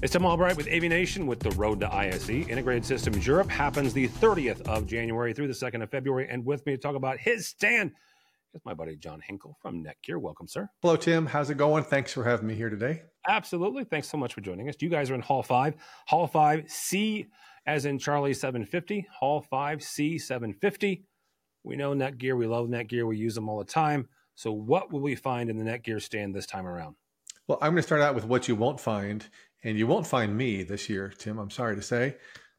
It's Tim Albright with AVNation with the Road to ISE. Integrated Systems Europe happens the 30th of January through the 2nd of February. And with me to talk about his stand is my buddy John Henkel from Netgear. Welcome, sir. Hello, Tim. How's it going? Thanks for having me here today. Absolutely. Thanks so much for joining us. You guys are in Hall 5. Hall 5, C as in Charlie 750. Hall 5, C 750. We know Netgear. We love Netgear. We use them all the time. So, what will we find in the Netgear stand this time around? Well, I'm going to start out with what you won't find and you won't find me this year, Tim. I'm sorry to say,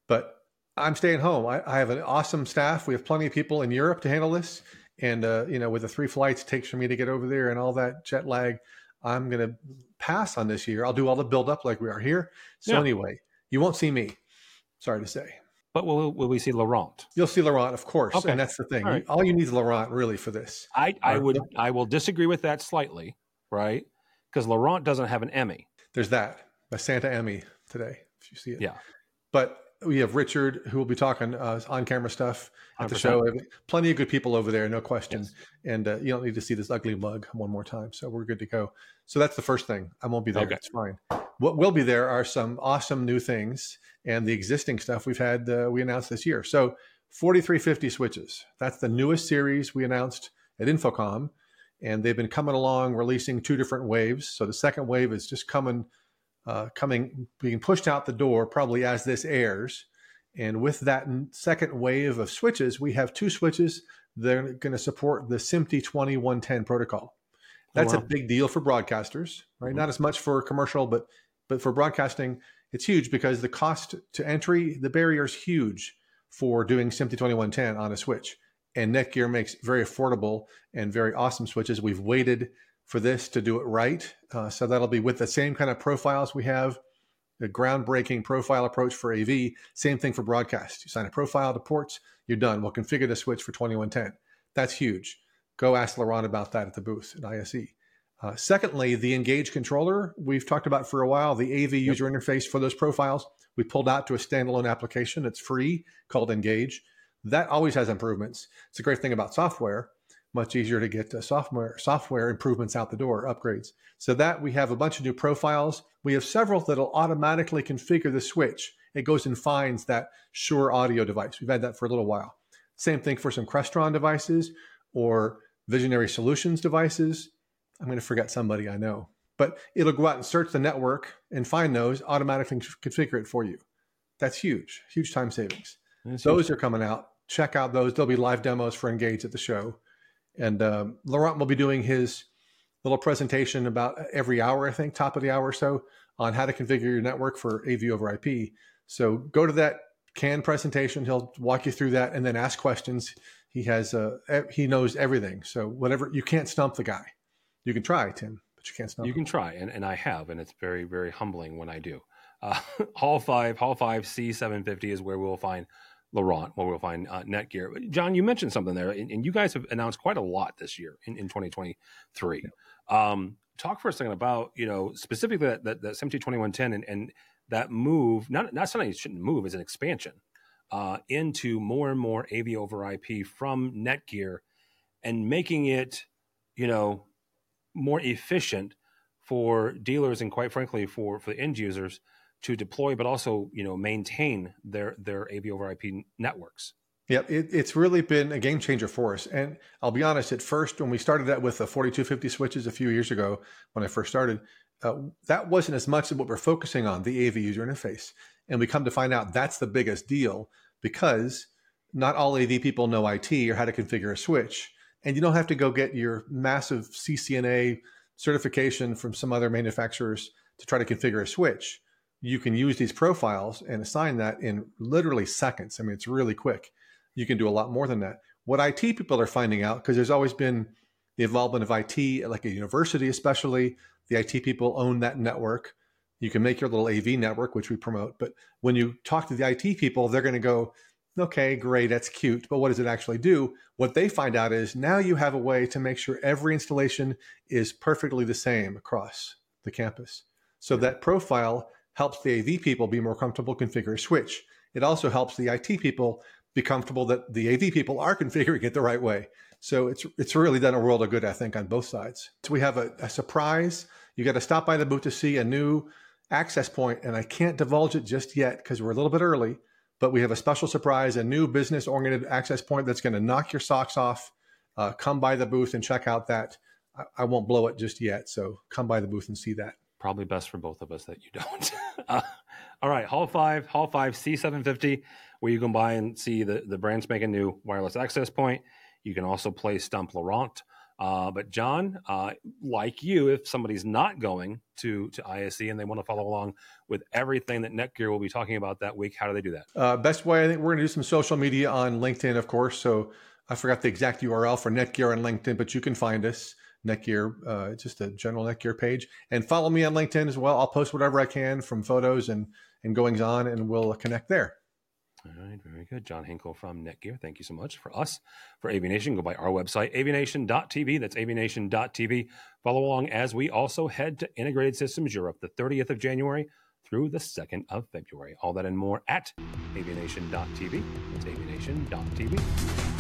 but I'm staying home. I, I have an awesome staff. We have plenty of people in Europe to handle this, and uh, you know, with the three flights it takes for me to get over there and all that jet lag, I'm going to pass on this year. I'll do all the build up like we are here. So yeah. anyway, you won't see me. Sorry to say. But will, will we see Laurent? You'll see Laurent, of course, okay. and that's the thing. All, right. all you need is Laurent, really, for this. I, I would I will disagree with that slightly, right? Because Laurent doesn't have an Emmy. There's that a Santa Emmy today, if you see it. Yeah. But we have Richard, who will be talking uh, on camera stuff at 100%. the show. Plenty of good people over there, no question. Yes. And uh, you don't need to see this ugly mug one more time. So we're good to go. So that's the first thing. I won't be there. Okay. It's fine. What will be there are some awesome new things and the existing stuff we've had, uh, we announced this year. So 4350 switches. That's the newest series we announced at InfoComm. And they've been coming along, releasing two different waves. So the second wave is just coming uh, coming being pushed out the door probably as this airs. And with that second wave of switches, we have two switches that are going to support the SMPTE 2110 protocol. That's oh, wow. a big deal for broadcasters, right? Mm-hmm. Not as much for commercial, but but for broadcasting, it's huge because the cost to entry, the barrier is huge for doing SMPTE 2110 on a switch. And Netgear makes very affordable and very awesome switches. We've waited for this to do it right. Uh, so that'll be with the same kind of profiles we have, the groundbreaking profile approach for AV. Same thing for broadcast. You sign a profile to ports, you're done. We'll configure the switch for 2110. That's huge. Go ask Laurent about that at the booth at ISE. Uh, secondly, the Engage controller we've talked about for a while, the AV user yep. interface for those profiles. We pulled out to a standalone application that's free called Engage. That always has improvements. It's a great thing about software much easier to get uh, software software improvements out the door, upgrades. So that we have a bunch of new profiles. We have several that'll automatically configure the switch. It goes and finds that Shure audio device. We've had that for a little while. Same thing for some Crestron devices or Visionary Solutions devices. I'm going to forget somebody I know, but it'll go out and search the network and find those, automatically configure it for you. That's huge, huge time savings. That's those huge. are coming out. Check out those. There'll be live demos for Engage at the show. And um, Laurent will be doing his little presentation about every hour, I think, top of the hour or so, on how to configure your network for AV over IP. So go to that CAN presentation. He'll walk you through that and then ask questions. He has uh, he knows everything. So whatever you can't stump the guy. You can try, Tim, but you can't stump. You him. can try, and, and I have, and it's very very humbling when I do. Uh, Hall five, Hall five, C seven fifty is where we will find Laurent, where we'll find uh, Netgear. John, you mentioned something there, and, and, you guys have announced quite a lot this year in, in 2023. Yeah. Um, talk for a second about, you know, specifically that, that, that SMPTE 2110 and, and that move, not, not something you shouldn't move, is an expansion uh, into more and more AV over IP from Netgear and making it, you know, more efficient for dealers and quite frankly for, for the end users to deploy, but also you know maintain their their AV over IP networks. Yeah, it, it's really been a game changer for us. And I'll be honest, at first, when we started that with the 4250 switches a few years ago, when I first started, uh, that wasn't as much of what we're focusing on, the AV user interface. And we come to find out that's the biggest deal because not all AV people know IT or how to configure a switch. And you don't have to go get your massive CCNA certification from some other manufacturers to try to configure a switch you can use these profiles and assign that in literally seconds. I mean, it's really quick. You can do a lot more than that. What IT people are finding out, because there's always been the involvement of IT, like a university, especially, the IT people own that network. You can make your little AV network, which we promote. But when you talk to the IT people, they're going to go, okay, great, that's cute. But what does it actually do? What they find out is now you have a way to make sure every installation is perfectly the same across the campus. So that profile helps the AV people be more comfortable configure a switch. It also helps the IT people be comfortable that the AV people are configuring it the right way. So it's it's really done a world of good, I think, on both sides. So we have a, a surprise. You got to stop by the booth to see a new access point, and I can't divulge it just yet because we're a little bit early. But we have a special surprise, a new business oriented access point that's going to knock your socks off. Uh, come by the booth and check out that. I, I, won't blow it just yet, so come by the booth and see that. Probably best for both of us that you don't. uh, all right, Hall Five, Hall Five C750, where you can buy and see the the brand spanking new wireless access point. You can also play Stump Laurent. Uh, but John, uh, like you, if somebody's not going to to ISE and they want to follow along with everything that Netgear will be talking about that week, how do they do that? Uh, best way, I think we're going to do some social media on LinkedIn, of course. So I forgot the exact URL for Netgear on LinkedIn, but you can find us Netgear, uh, just a general Netgear page, and follow me on LinkedIn as well. I'll post whatever I can from photos and and goings on, and we'll connect there. All right, very good. John Henkel from Netgear. Thank you so much. For us, for AVNation, go by our website, avnation.tv. That's avnation.tv. Follow along as we also head to Integrated Systems Europe, the 30th of January through the 2nd of February. All that and more at avnation.tv. That's avnation.tv.